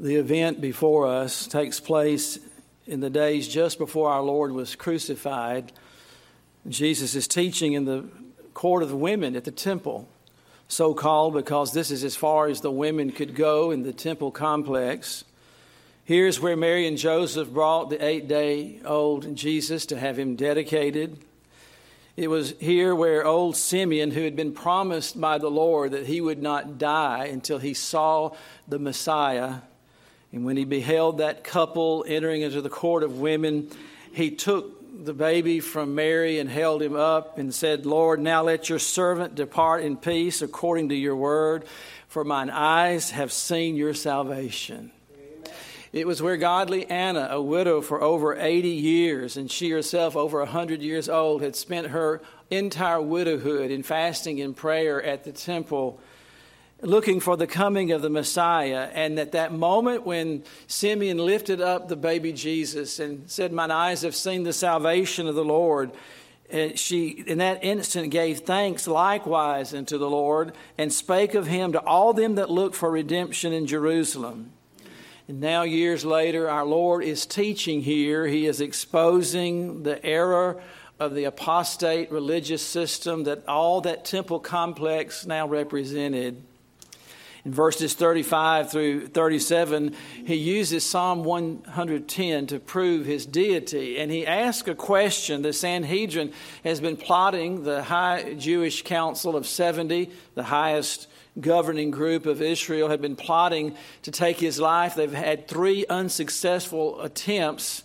The event before us takes place in the days just before our Lord was crucified. Jesus is teaching in the court of the women at the temple, so called because this is as far as the women could go in the temple complex. Here's where Mary and Joseph brought the eight day old Jesus to have him dedicated. It was here where old Simeon, who had been promised by the Lord that he would not die until he saw the Messiah, and when he beheld that couple entering into the court of women, he took the baby from Mary and held him up and said, Lord, now let your servant depart in peace according to your word, for mine eyes have seen your salvation. It was where godly Anna, a widow for over 80 years, and she herself over 100 years old, had spent her entire widowhood in fasting and prayer at the temple looking for the coming of the Messiah. And at that moment when Simeon lifted up the baby Jesus and said, Mine eyes have seen the salvation of the Lord, and she in that instant gave thanks likewise unto the Lord and spake of him to all them that look for redemption in Jerusalem. And now, years later, our Lord is teaching here. He is exposing the error of the apostate religious system that all that temple complex now represented. In verses 35 through 37, he uses Psalm 110 to prove his deity. And he asks a question. The Sanhedrin has been plotting, the High Jewish Council of 70, the highest governing group of Israel, had been plotting to take his life. They've had three unsuccessful attempts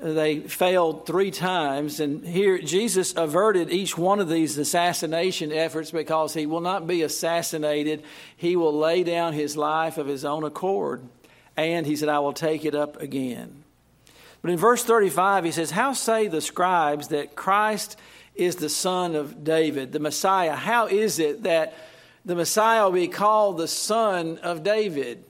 they failed three times. And here, Jesus averted each one of these assassination efforts because he will not be assassinated. He will lay down his life of his own accord. And he said, I will take it up again. But in verse 35, he says, How say the scribes that Christ is the son of David, the Messiah? How is it that the Messiah will be called the son of David?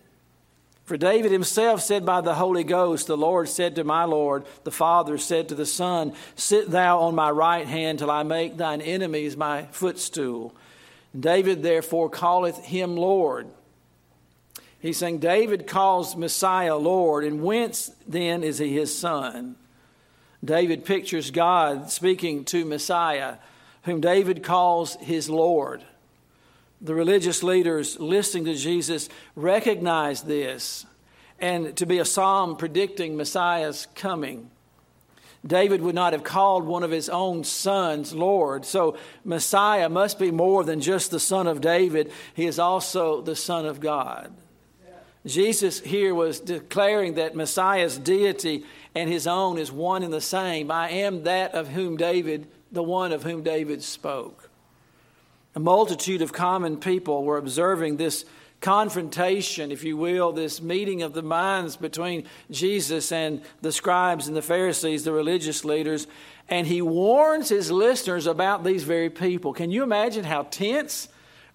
For David himself said by the Holy Ghost, The Lord said to my Lord, the Father said to the Son, Sit thou on my right hand till I make thine enemies my footstool. David therefore calleth him Lord. He's saying David calls Messiah Lord, and whence then is he his son? David pictures God speaking to Messiah, whom David calls his Lord. The religious leaders listening to Jesus recognized this and to be a psalm predicting Messiah's coming. David would not have called one of his own sons Lord. So Messiah must be more than just the son of David, he is also the son of God. Jesus here was declaring that Messiah's deity and his own is one and the same. I am that of whom David, the one of whom David spoke. A multitude of common people were observing this confrontation, if you will, this meeting of the minds between Jesus and the scribes and the Pharisees, the religious leaders, and he warns his listeners about these very people. Can you imagine how tense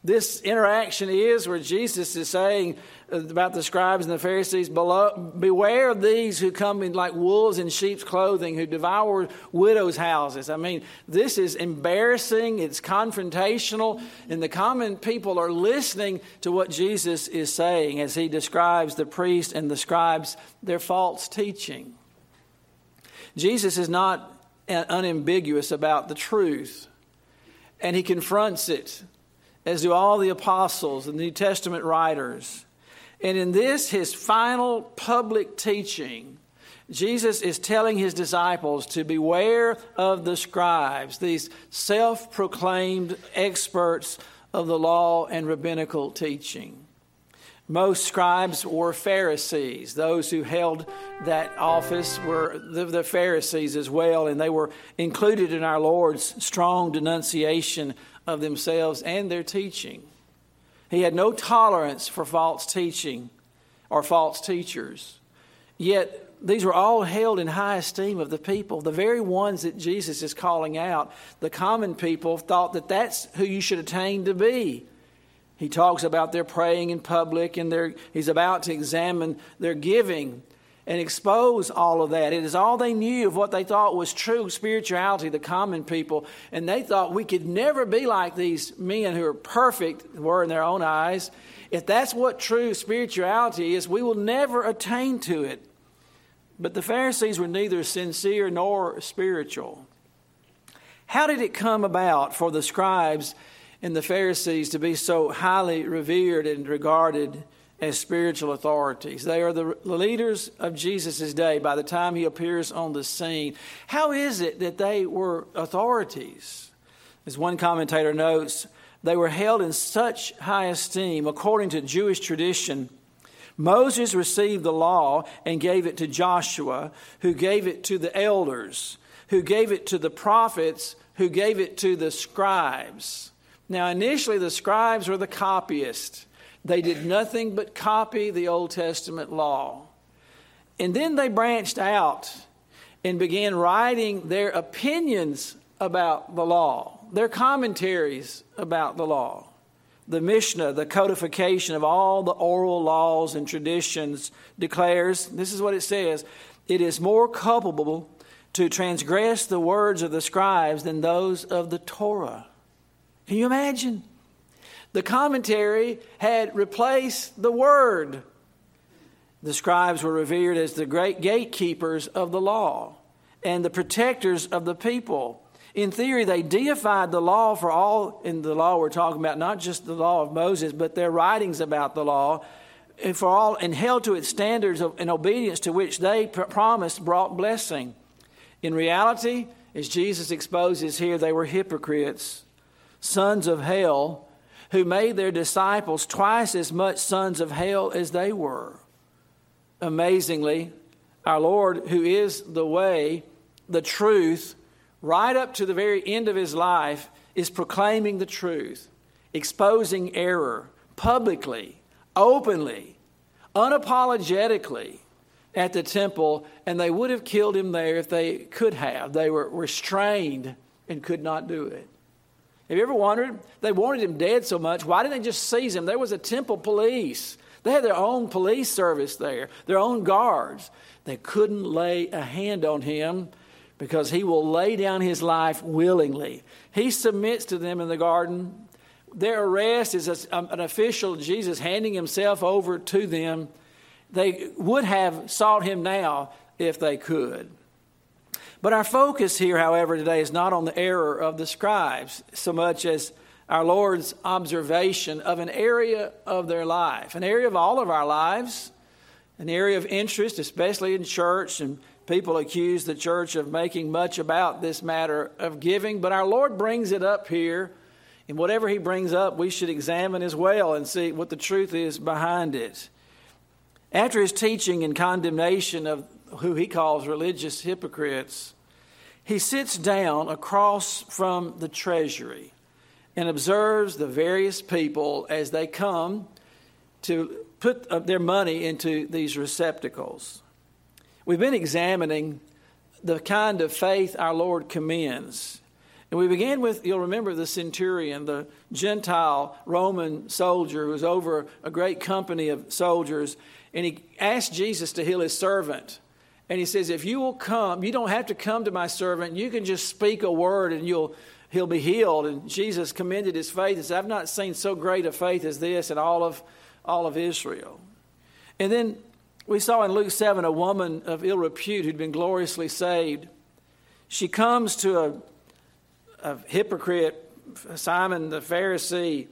this interaction is where Jesus is saying about the scribes and the Pharisees, beware of these who come in like wolves in sheep's clothing, who devour widows' houses. I mean, this is embarrassing, it's confrontational, and the common people are listening to what Jesus is saying as he describes the priest and the scribes, their false teaching. Jesus is not unambiguous about the truth, and he confronts it as do all the apostles and the New Testament writers. And in this, his final public teaching, Jesus is telling his disciples to beware of the scribes, these self proclaimed experts of the law and rabbinical teaching. Most scribes were Pharisees. Those who held that office were the, the, Pharisees as well, and they were included in our Lord's strong denunciation of themselves and their teaching. He had no tolerance for false teaching or false teachers. Yet, these were all held in high esteem of the people. The very ones that Jesus is calling out, the common people, thought that that's who you should attain to be. He talks about their praying in public and their, he's about to examine their giving. And expose all of that. It is all they knew of what they thought was true spirituality, the common people. And they thought we could never be like these men who are perfect, were in their own eyes. If that's what true spirituality is, we will never attain to it. But the Pharisees were neither sincere nor spiritual. How did it come about for the scribes and the Pharisees to be so highly revered and regarded? As spiritual authorities. They are the leaders of Jesus' day by the time he appears on the scene. How is it that they were authorities? As one commentator notes, they were held in such high esteem according to Jewish tradition. Moses received the law and gave it to Joshua, who gave it to the elders, who gave it to the prophets, who gave it to the scribes. Now, initially, the scribes were the copyists. They did nothing but copy the Old Testament law. And then they branched out and began writing their opinions about the law, their commentaries about the law. The Mishnah, the codification of all the oral laws and traditions, declares this is what it says it is more culpable to transgress the words of the scribes than those of the Torah. Can you imagine? The commentary had replaced the word. The scribes were revered as the great gatekeepers of the law and the protectors of the people. In theory, they deified the law for all, in the law we're talking about, not just the law of Moses, but their writings about the law, and for all, and held to its standards of, and obedience to which they pr- promised brought blessing. In reality, as Jesus exposes here, they were hypocrites, sons of hell, who made their disciples twice as much sons of hell as they were. Amazingly, our Lord, who is the way, the truth, right up to the very end of his life, is proclaiming the truth, exposing error publicly, openly, unapologetically at the temple, and they would have killed him there if they could have. They were restrained and could not do it. Have you ever wondered? They wanted him dead so much. Why didn't they just seize him? There was a temple police. They had their own police service there, their own guards. They couldn't lay a hand on him because he will lay down his life willingly. He submits to them in the garden. Their arrest is um, an official, Jesus handing himself over to them. They would have sought him now if they could. But our focus here, however, today is not on the error of the scribes so much as our Lord's observation of an area of their life, an area of all of our lives, an area of interest, especially in church. And people accuse the church of making much about this matter of giving. But our Lord brings it up here. And whatever He brings up, we should examine as well and see what the truth is behind it. After His teaching and condemnation of who He calls religious hypocrites, he sits down across from the treasury and observes the various people as they come to put uh, their money into these receptacles. We've been examining the kind of faith our Lord commends. And we began with, you'll remember the centurion, the Gentile Roman soldier who was over a great company of soldiers, and he asked Jesus to heal his servant. And he says, If you will come, you don't have to come to my servant. You can just speak a word and you'll, he'll be healed. And Jesus commended his faith and said, I've not seen so great a faith as this in all of, all of Israel. And then we saw in Luke 7 a woman of ill repute who'd been gloriously saved. She comes to a, a hypocrite, Simon the Pharisee,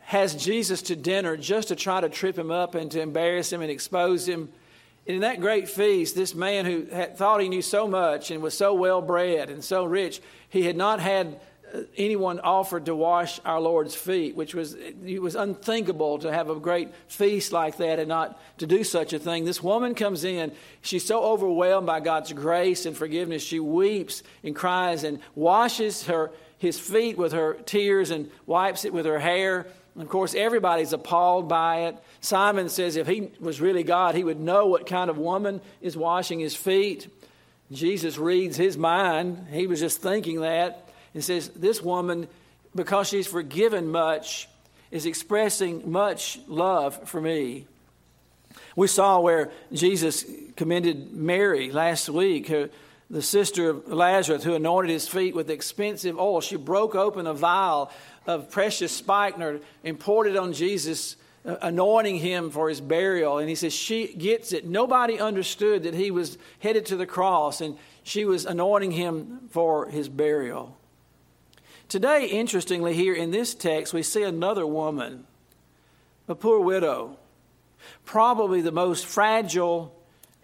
has Jesus to dinner just to try to trip him up and to embarrass him and expose him in that great feast, this man who had, thought he knew so much and was so well bred and so rich, he had not had uh, anyone offered to wash our Lord's feet, which was it was unthinkable to have a great feast like that and not to do such a thing. This woman comes in, she's so overwhelmed by God's grace and forgiveness, she weeps and cries and washes her his feet with her tears and wipes it with her hair of course, everybody's appalled by it. Simon says if he was really God, he would know what kind of woman is washing his feet. Jesus reads his mind. He was just thinking that and says, This woman, because she's forgiven much, is expressing much love for me. We saw where Jesus commended Mary last week, her, the sister of Lazarus, who anointed his feet with expensive oil. She broke open a vial of precious spikenard and poured it on Jesus, uh, anointing him for his burial. And he says, She gets it. Nobody understood that he was headed to the cross, and she was anointing him for his burial. Today, interestingly, here in this text, we see another woman, a poor widow, probably the most fragile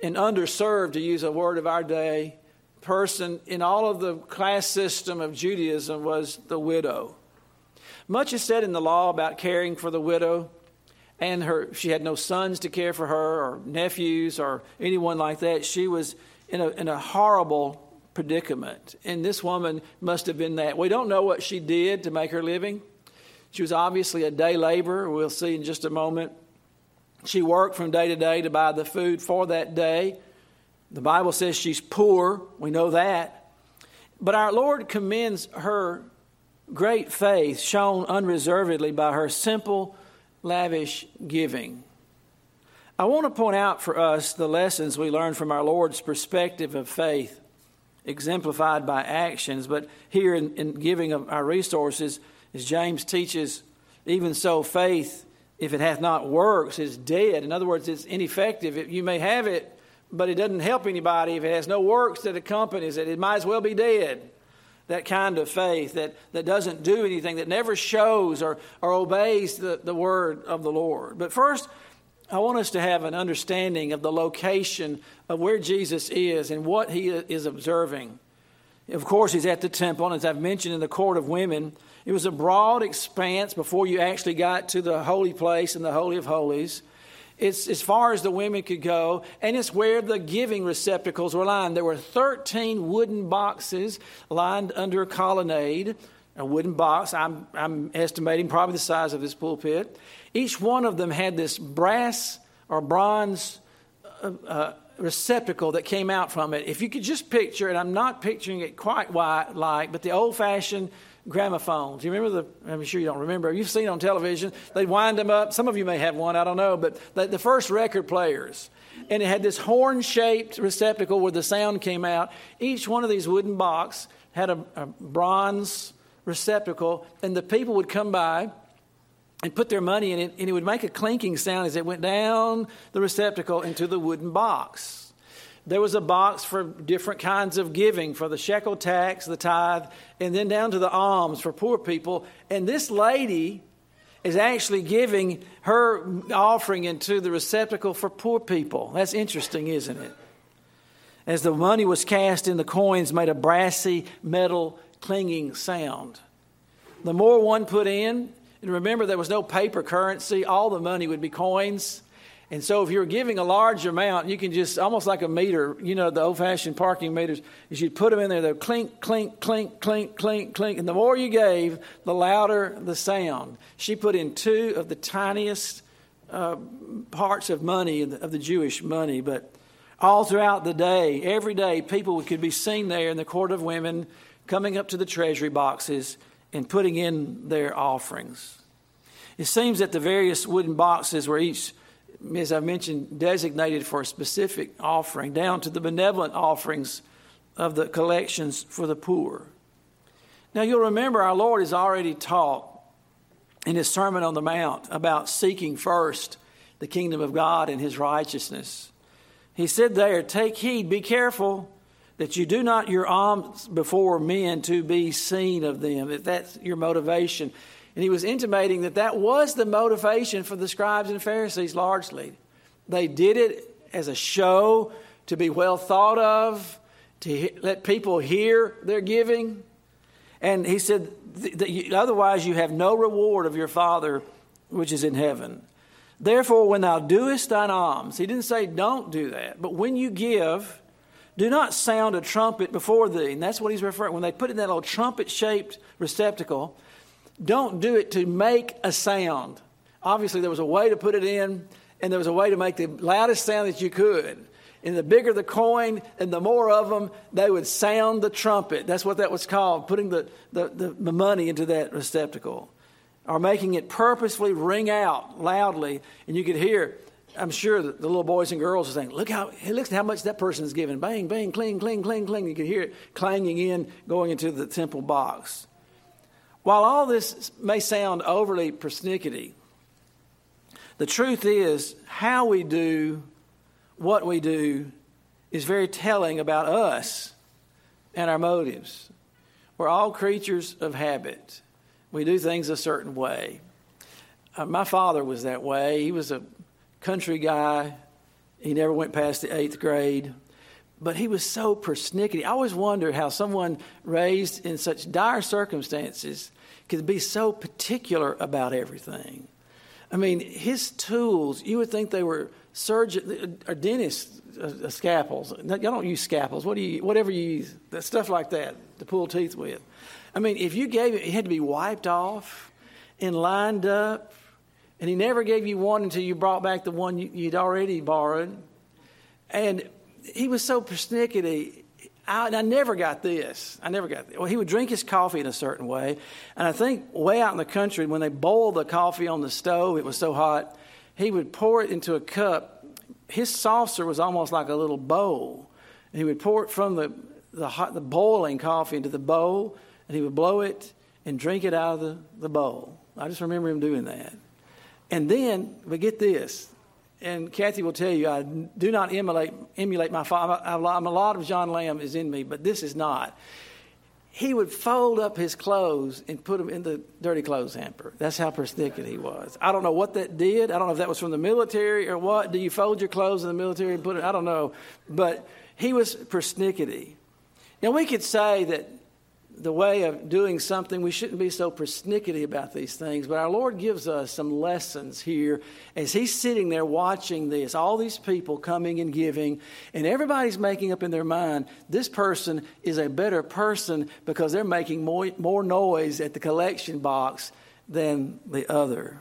and underserved, to use a word of our day, person in all of the class system of Judaism was the widow. Much is said in the law about caring for the widow, and her she had no sons to care for her or nephews or anyone like that. She was in a, in a horrible predicament. And this woman must have been that. We don't know what she did to make her living. She was obviously a day laborer. We'll see in just a moment. She worked from day to day to buy the food for that day. The Bible says she's poor. We know that. But our Lord commends her great faith shown unreservedly by her simple, lavish giving. I want to point out for us the lessons we learn from our Lord's perspective of faith exemplified by actions. But here in, in giving of our resources, as James teaches, even so, faith, if it hath not works, is dead. In other words, it's ineffective. You may have it, but it doesn't help anybody if it has no works that accompanies it. It might as well be dead. That kind of faith that, that doesn't do anything, that never shows or, or obeys the, the word of the Lord. But first, I want us to have an understanding of the location of where Jesus is and what he is observing. Of course, he's at the temple, and as I've mentioned in the court of women, it was a broad expanse before you actually got to the holy place and the Holy of Holies. It's as far as the women could go, and it's where the giving receptacles were lined. There were 13 wooden boxes lined under a colonnade, a wooden box, I'm, I'm estimating probably the size of this pulpit. Each one of them had this brass or bronze uh, uh, receptacle that came out from it. If you could just picture, and I'm not picturing it quite like, but the old fashioned gramophones. You remember the, I'm sure you don't remember, you've seen on television, they'd wind them up. Some of you may have one, I don't know, but the, the first record players. And it had this horn shaped receptacle where the sound came out. Each one of these wooden box had a, a bronze receptacle, and the people would come by and put their money in it, and it would make a clinking sound as it went down the receptacle into the wooden box. There was a box for different kinds of giving, for the shekel tax, the tithe, and then down to the alms for poor people. And this lady is actually giving her offering into the receptacle for poor people. That's interesting, isn't it? As the money was cast in, the coins made a brassy metal clinging sound. The more one put in, and remember, there was no paper currency, all the money would be coins. And so, if you were giving a large amount, you can just almost like a meter, you know, the old fashioned parking meters, is you'd put them in there, they'd clink, clink, clink, clink, clink, clink. And the more you gave, the louder the sound. She put in two of the tiniest uh, parts of money, of the Jewish money. But all throughout the day, every day, people could be seen there in the court of women coming up to the treasury boxes and putting in their offerings. It seems that the various wooden boxes were each, as I mentioned, designated for a specific offering, down to the benevolent offerings of the collections for the poor. Now, you'll remember our Lord has already taught in his Sermon on the Mount about seeking first the kingdom of God and his righteousness. He said there, Take heed, be careful that you do not your alms before men to be seen of them, if that's your motivation. And he was intimating that that was the motivation for the scribes and Pharisees largely. They did it as a show to be well thought of, to let people hear their giving. And he said, otherwise you have no reward of your Father which is in heaven. Therefore, when thou doest thine alms, he didn't say don't do that, but when you give, do not sound a trumpet before thee. And that's what he's referring. When they put in that little trumpet shaped receptacle, don't do it to make a sound. Obviously, there was a way to put it in, and there was a way to make the loudest sound that you could. And the bigger the coin and the more of them, they would sound the trumpet. That's what that was called, putting the, the, the, money into that receptacle. Or making it purposefully ring out loudly, and you could hear I'm sure the little boys and girls are saying, look how, look how much that person is giving. Bang, bang, cling, cling, cling, cling. You can hear it clanging in, going into the temple box. While all this may sound overly persnickety, the truth is how we do what we do is very telling about us and our motives. We're all creatures of habit. We do things a certain way. Uh, my father was that way. He was a country guy. He never went past the eighth grade. But he was so persnickety. I always wondered how someone raised in such dire circumstances could be so particular about everything. I mean, his tools, you would think they were surgeon or dentist uh, scalpels. Y'all don't use scalpels. What do you, whatever you use, stuff like that to pull teeth with. I mean, if you gave it, it had to be wiped off and lined up and he never gave you one until you brought back the one you'd already borrowed. And he was so persnickety. I, I never got this. I never got this. Well, he would drink his coffee in a certain way. And I think way out in the country, when they boiled the coffee on the stove, it was so hot, he would pour it into a cup. His saucer was almost like a little bowl. And he would pour it from the, the, hot, the boiling coffee into the bowl, and he would blow it and drink it out of the, the bowl. I just remember him doing that. And then, but get this, and Kathy will tell you, I do not emulate, emulate my father. I'm a lot of John Lamb is in me, but this is not. He would fold up his clothes and put them in the dirty clothes hamper. That's how persnickety he was. I don't know what that did. I don't know if that was from the military or what. Do you fold your clothes in the military and put it? I don't know. But he was persnickety. Now, we could say that the way of doing something. We shouldn't be so persnickety about these things, but our Lord gives us some lessons here as He's sitting there watching this, all these people coming and giving, and everybody's making up in their mind this person is a better person because they're making more, more noise at the collection box than the other.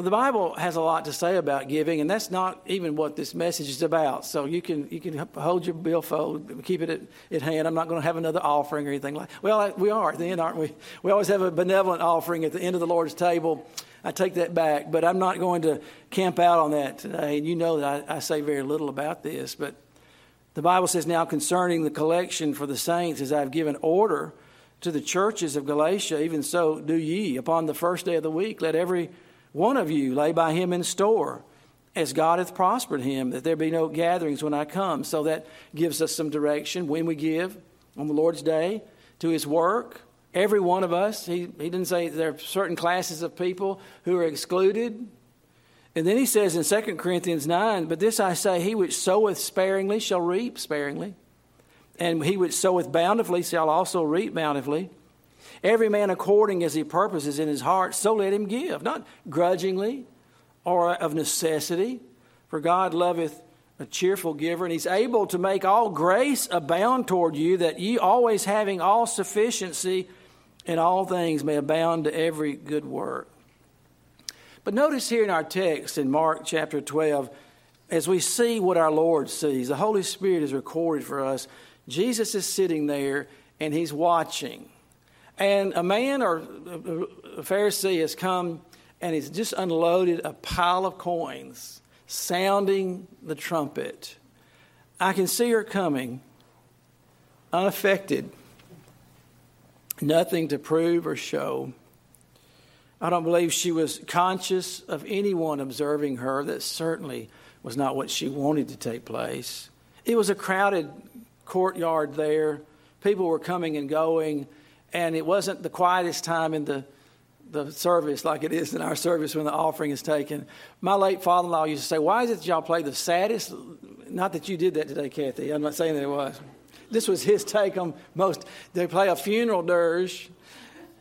Well, the Bible has a lot to say about giving, and that's not even what this message is about. So you can you can hold your billfold, keep it at, at hand. I'm not going to have another offering or anything like. Well, we are at the end, aren't we? We always have a benevolent offering at the end of the Lord's table. I take that back, but I'm not going to camp out on that today. And you know that I, I say very little about this, but the Bible says now concerning the collection for the saints, as I've given order to the churches of Galatia, even so do ye upon the first day of the week. Let every one of you lay by him in store, as God hath prospered him, that there be no gatherings when I come. So that gives us some direction when we give on the Lord's day to his work. Every one of us, he, he didn't say there are certain classes of people who are excluded. And then he says in 2 Corinthians 9, But this I say, he which soweth sparingly shall reap sparingly, and he which soweth bountifully shall also reap bountifully. Every man according as he purposes in his heart, so let him give, not grudgingly or of necessity. For God loveth a cheerful giver, and he's able to make all grace abound toward you, that ye always having all sufficiency in all things may abound to every good work. But notice here in our text in Mark chapter 12, as we see what our Lord sees, the Holy Spirit is recorded for us. Jesus is sitting there and he's watching. And a man or a Pharisee has come and he's just unloaded a pile of coins, sounding the trumpet. I can see her coming, unaffected, nothing to prove or show. I don't believe she was conscious of anyone observing her. That certainly was not what she wanted to take place. It was a crowded courtyard there. People were coming and going and it wasn't the quietest time in the the service like it is in our service when the offering is taken. My late father in law used to say, Why is it that y'all play the saddest? Not that you did that today, Kathy. I'm not saying that it was. This was his take on most. They play a funeral dirge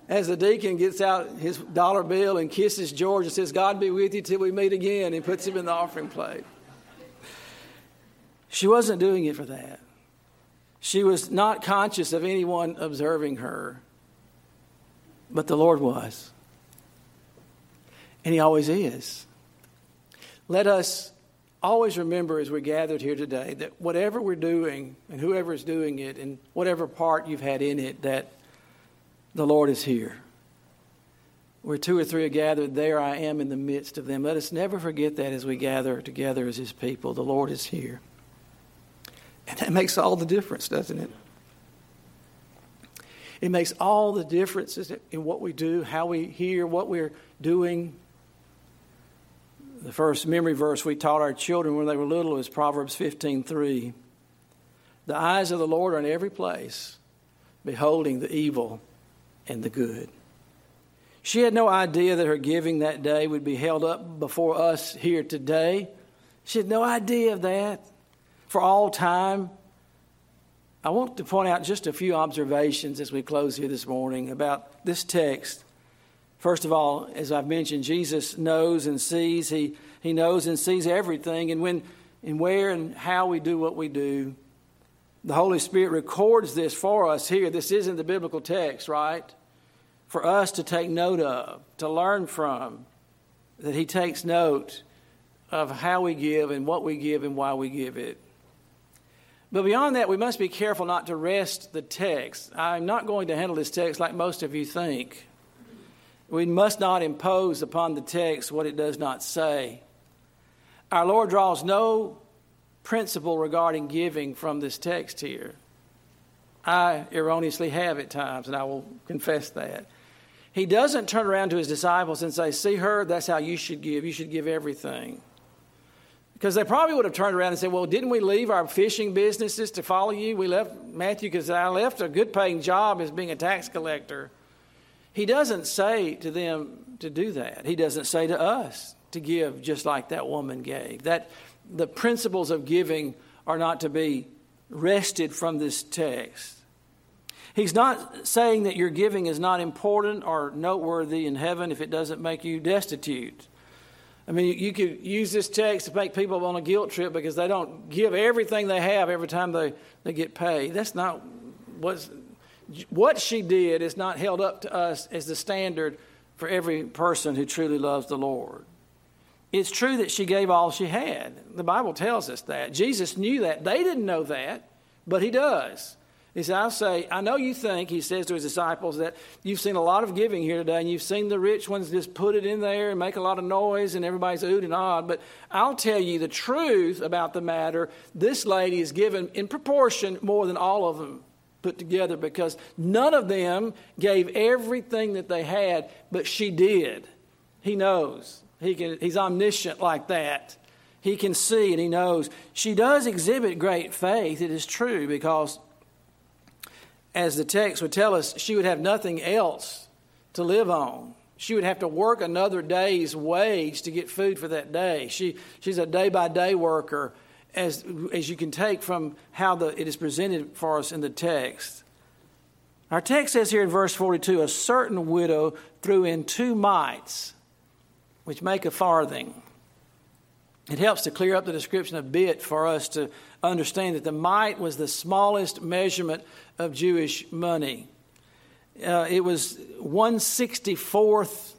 as the deacon gets out his dollar bill and kisses George and says, God be with you till we meet again, and puts him in the offering plate. She wasn't doing it for that. She was not conscious of anyone observing her, but the Lord was. And He always is. Let us always remember as we're gathered here today that whatever we're doing and whoever is doing it and whatever part you've had in it, that the Lord is here. where two or three are gathered, there I am in the midst of them. Let us never forget that as we gather together as His people. The Lord is here. And that makes all the difference, doesn't it? It makes all the differences in what we do, how we hear, what we're doing. The first memory verse we taught our children when they were little is Proverbs 15:3. The eyes of the Lord are in every place, beholding the evil and the good. She had no idea that her giving that day would be held up before us here today. She had no idea of that for all time. I want to point out just a few observations as we close here this morning about this text. First of all, as I've mentioned, Jesus knows and sees. He, he knows and sees everything. And when and where and how we do what we do, the Holy Spirit records this for us here. This isn't the biblical text, right? For us to take note of, to learn from, that He takes note of how we give and what we give and why we give it. But beyond that, we must be careful not to wrest the text. I'm not going to handle this text like most of you think. We must not impose upon the text what it does not say. Our Lord draws no principle regarding giving from this text here. I erroneously have at times, and I will confess that. He doesn't turn around to his disciples and say, See her, that's how you should give. You should give everything. Because they probably would have turned around and said, Well, didn't we leave our fishing businesses to follow you? We left Matthew because I left a good paying job as being a tax collector. He doesn't say to them to do that. He doesn't say to us to give just like that woman gave. That the principles of giving are not to be wrested from this text. He's not saying that your giving is not important or noteworthy in heaven if it doesn't make you destitute. I mean, you could use this text to make people on a guilt trip because they don't give everything they have every time they, they get paid. That's not what's, what she did is not held up to us as the standard for every person who truly loves the Lord. It's true that she gave all she had. The Bible tells us that. Jesus knew that. They didn't know that, but he does. He said, I'll say, I know you think, he says to his disciples, that you've seen a lot of giving here today, and you've seen the rich ones just put it in there and make a lot of noise, and everybody's oohed and awed. But I'll tell you the truth about the matter. This lady is given in proportion more than all of them put together because none of them gave everything that they had, but she did. He knows. He can, he's omniscient like that. He can see and he knows. She does exhibit great faith, it is true, because as the text would tell us, she would have nothing else to live on. She would have to work another day's wage to get food for that day. She, she's a day by day worker, as, as you can take from how the, it is presented for us in the text. Our text says here in verse 42 a certain widow threw in two mites, which make a farthing. It helps to clear up the description a bit for us to understand that the mite was the smallest measurement of Jewish money. Uh, it was 164th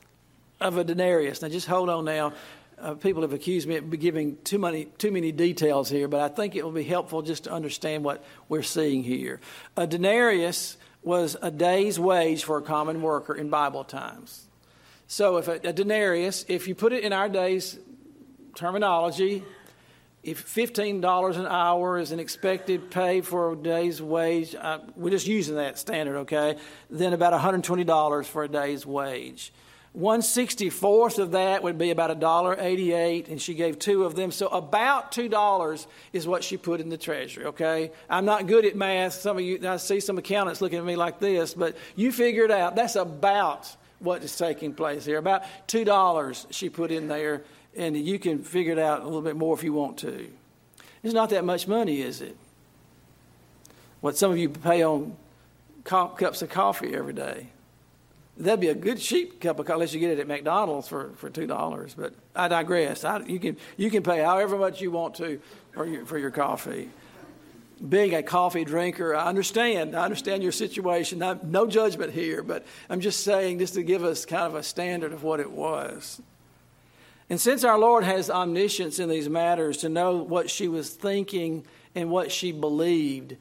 of a denarius. Now, just hold on now. Uh, people have accused me of giving too many, too many details here, but I think it will be helpful just to understand what we're seeing here. A denarius was a day's wage for a common worker in Bible times. So, if a, a denarius, if you put it in our day's terminology, if $15 an hour is an expected pay for a day's wage, uh, we're just using that standard, okay? Then about $120 for a day's wage. 164th of that would be about $1.88, and she gave two of them. So about $2 is what she put in the treasury, okay? I'm not good at math. Some of you, I see some accountants looking at me like this, but you figure it out. That's about what is taking place here. About $2 she put in there and you can figure it out a little bit more if you want to. It's not that much money, is it? What some of you pay on cups of coffee every day. That'd be a good cheap cup of coffee, unless you get it at McDonald's for, for two dollars. But I digress. I, you can you can pay however much you want to for your for your coffee. Being a coffee drinker, I understand. I understand your situation. I'm, no judgment here, but I'm just saying just to give us kind of a standard of what it was. And since our Lord has omniscience in these matters to know what she was thinking and what she believed,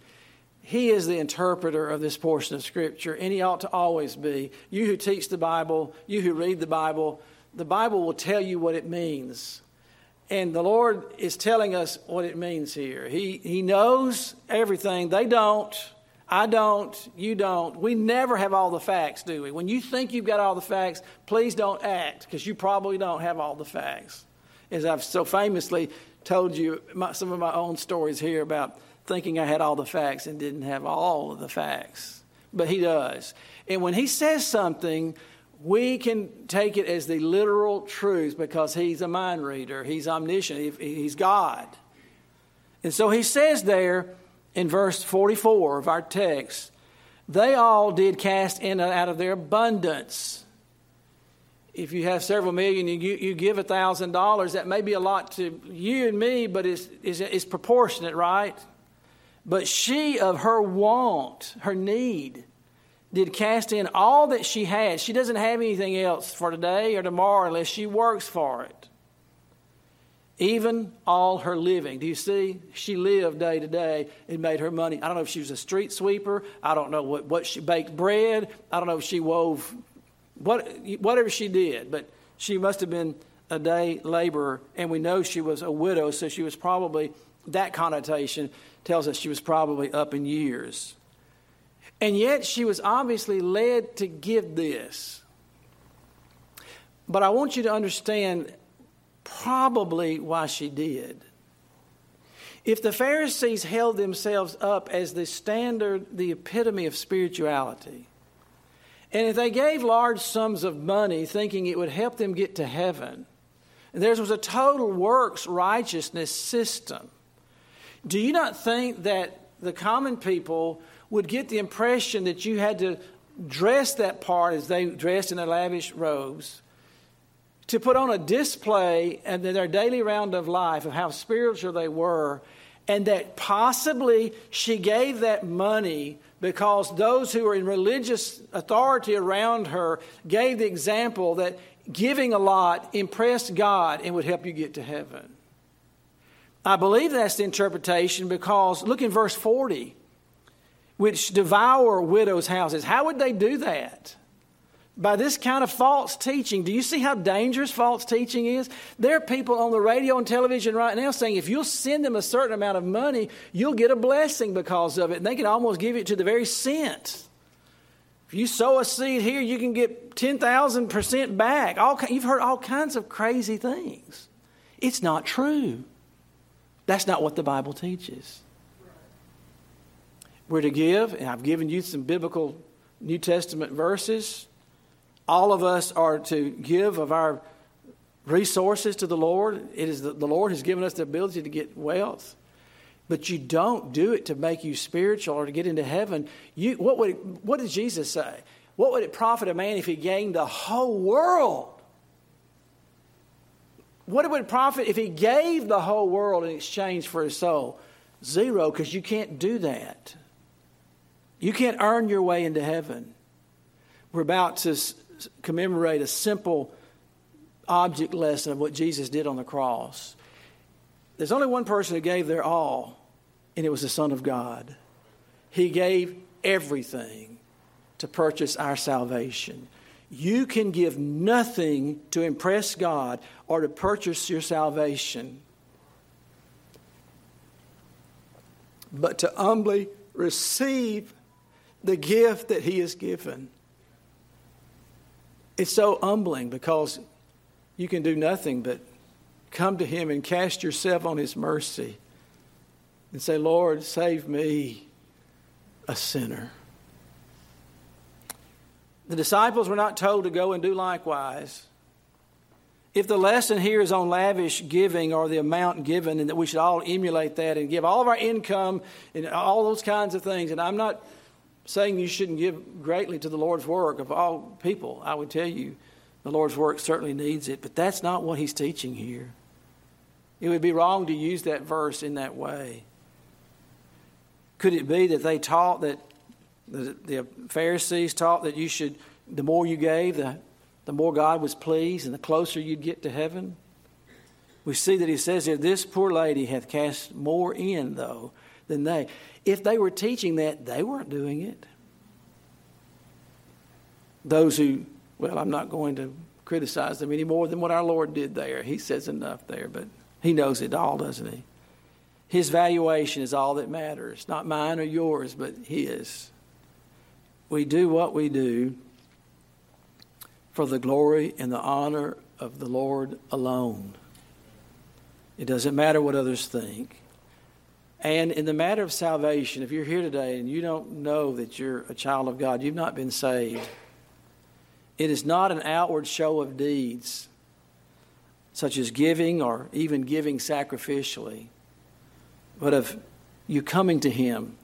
he is the interpreter of this portion of Scripture, and he ought to always be. You who teach the Bible, you who read the Bible, the Bible will tell you what it means. And the Lord is telling us what it means here. He, he knows everything. They don't. I don't. You don't. We never have all the facts, do we? When you think you've got all the facts, please don't act because you probably don't have all the facts. As I've so famously told you my, some of my own stories here about thinking I had all the facts and didn't have all of the facts. But he does. And when he says something, we can take it as the literal truth because he's a mind reader, he's omniscient, he's God. And so he says there in verse 44 of our text, they all did cast in out of their abundance. If you have several million and you, you give a thousand dollars, that may be a lot to you and me, but it's, it's, it's proportionate, right? But she of her want, her need, did cast in all that she had. She doesn't have anything else for today or tomorrow unless she works for it. Even all her living. Do you see? She lived day to day and made her money. I don't know if she was a street sweeper. I don't know what, what she baked bread. I don't know if she wove what, whatever she did, but she must have been a day laborer. And we know she was a widow, so she was probably, that connotation tells us she was probably up in years. And yet she was obviously led to give this. But I want you to understand probably why she did. If the Pharisees held themselves up as the standard, the epitome of spirituality, and if they gave large sums of money thinking it would help them get to heaven, and theirs was a total works righteousness system, do you not think that the common people would get the impression that you had to dress that part as they dressed in their lavish robes, to put on a display in their daily round of life of how spiritual they were, and that possibly she gave that money because those who were in religious authority around her gave the example that giving a lot impressed God and would help you get to heaven. I believe that's the interpretation because look in verse 40 which devour widows' houses. How would they do that? By this kind of false teaching. Do you see how dangerous false teaching is? There are people on the radio and television right now saying if you'll send them a certain amount of money, you'll get a blessing because of it. And they can almost give it to the very cent. If you sow a seed here, you can get 10,000% back. All, you've heard all kinds of crazy things. It's not true. That's not what the Bible teaches. We're to give, and I've given you some biblical New Testament verses. All of us are to give of our resources to the Lord. It is the, the Lord has given us the ability to get wealth. But you don't do it to make you spiritual or to get into heaven. You, what, would what did Jesus say? What would it profit a man if he gained the whole world? What would it profit if he gave the whole world in exchange for his soul? Zero, because you can't do that. You can't earn your way into heaven. We're about to commemorate a simple object lesson of what Jesus did on the cross. There's only one person who gave their all, and it was the Son of God. He gave everything to purchase our salvation. You can give nothing to impress God or to purchase your salvation, but to humbly receive the gift that He has given. It's so humbling because you can do nothing but come to Him and cast yourself on His mercy and say, Lord, save me, a sinner. The disciples were not told to go and do likewise. If the lesson here is on lavish giving or the amount given, and that we should all emulate that and give all of our income and all those kinds of things, and I'm not saying you shouldn't give greatly to the Lord's work of all people. I would tell you the Lord's work certainly needs it, but that's not what he's teaching here. It would be wrong to use that verse in that way. Could it be that they taught that the, the Pharisees taught that you should, the more you gave, the, the more God was pleased and the closer you'd get to heaven? We see that he says here, This poor lady hath cast more in, though, than they. If they were teaching that, they weren't doing it. Those who, well, I'm not going to criticize them any more than what our Lord did there. He says enough there, but He knows it all, doesn't He? His valuation is all that matters, not mine or yours, but His. We do what we do for the glory and the honor of the Lord alone. It doesn't matter what others think. And in the matter of salvation, if you're here today and you don't know that you're a child of God, you've not been saved, it is not an outward show of deeds, such as giving or even giving sacrificially, but of you coming to Him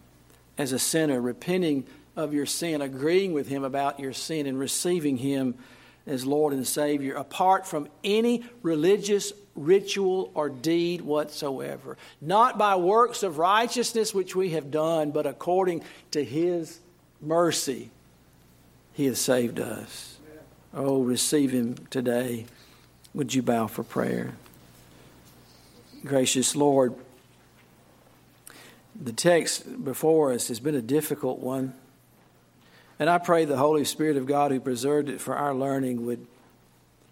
as a sinner, repenting of your sin, agreeing with Him about your sin, and receiving Him as Lord and Savior, apart from any religious ritual or deed whatsoever. Not by works of righteousness which we have done, but according to His mercy, He has saved us. Oh, receive Him today. Would you bow for prayer? Gracious Lord, the text before us has been a difficult one. And I pray the Holy Spirit of God, who preserved it for our learning, would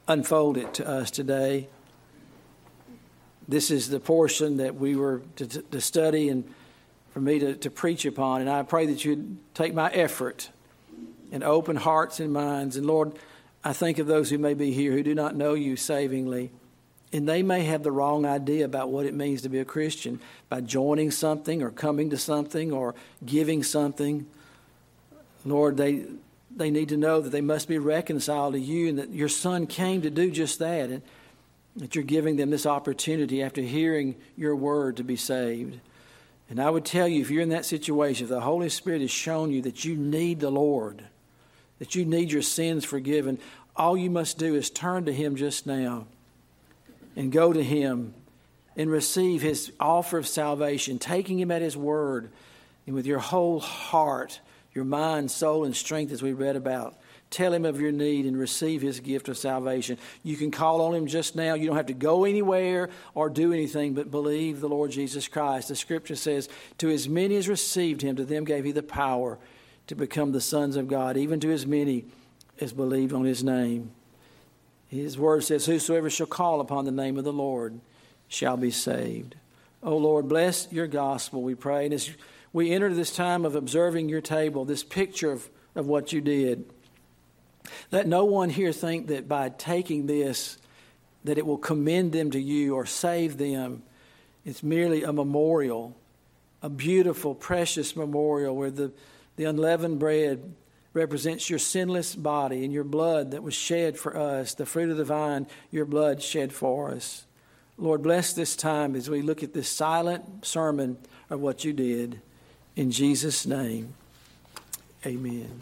unfold it to us today. This is the portion that we were to, to study and for me to, to preach upon. And I pray that you'd take my effort and open hearts and minds. And Lord, I think of those who may be here who do not know you savingly. And they may have the wrong idea about what it means to be a Christian by joining something or coming to something or giving something. Lord, they, they need to know that they must be reconciled to you and that your Son came to do just that. And that you're giving them this opportunity after hearing your word to be saved. And I would tell you, if you're in that situation, if the Holy Spirit has shown you that you need the Lord, that you need your sins forgiven, all you must do is turn to Him just now and go to Him and receive His offer of salvation, taking Him at His word and with your whole heart your mind, soul, and strength, as we read about. Tell him of your need and receive his gift of salvation. You can call on him just now. You don't have to go anywhere or do anything but believe the Lord Jesus Christ. The scripture says, To as many as received him, to them gave he the power to become the sons of God, even to as many as believed on his name. His word says, Whosoever shall call upon the name of the Lord shall be saved. Oh Lord, bless your gospel, we pray. And as we enter this time of observing your table, this picture of, of what you did. Let no one here think that by taking this, that it will commend them to you or save them. It's merely a memorial, a beautiful, precious memorial where the, the unleavened bread represents your sinless body and your blood that was shed for us, the fruit of the vine, your blood shed for us. Lord, bless this time as we look at this silent sermon of what you did. In Jesus' name, amen.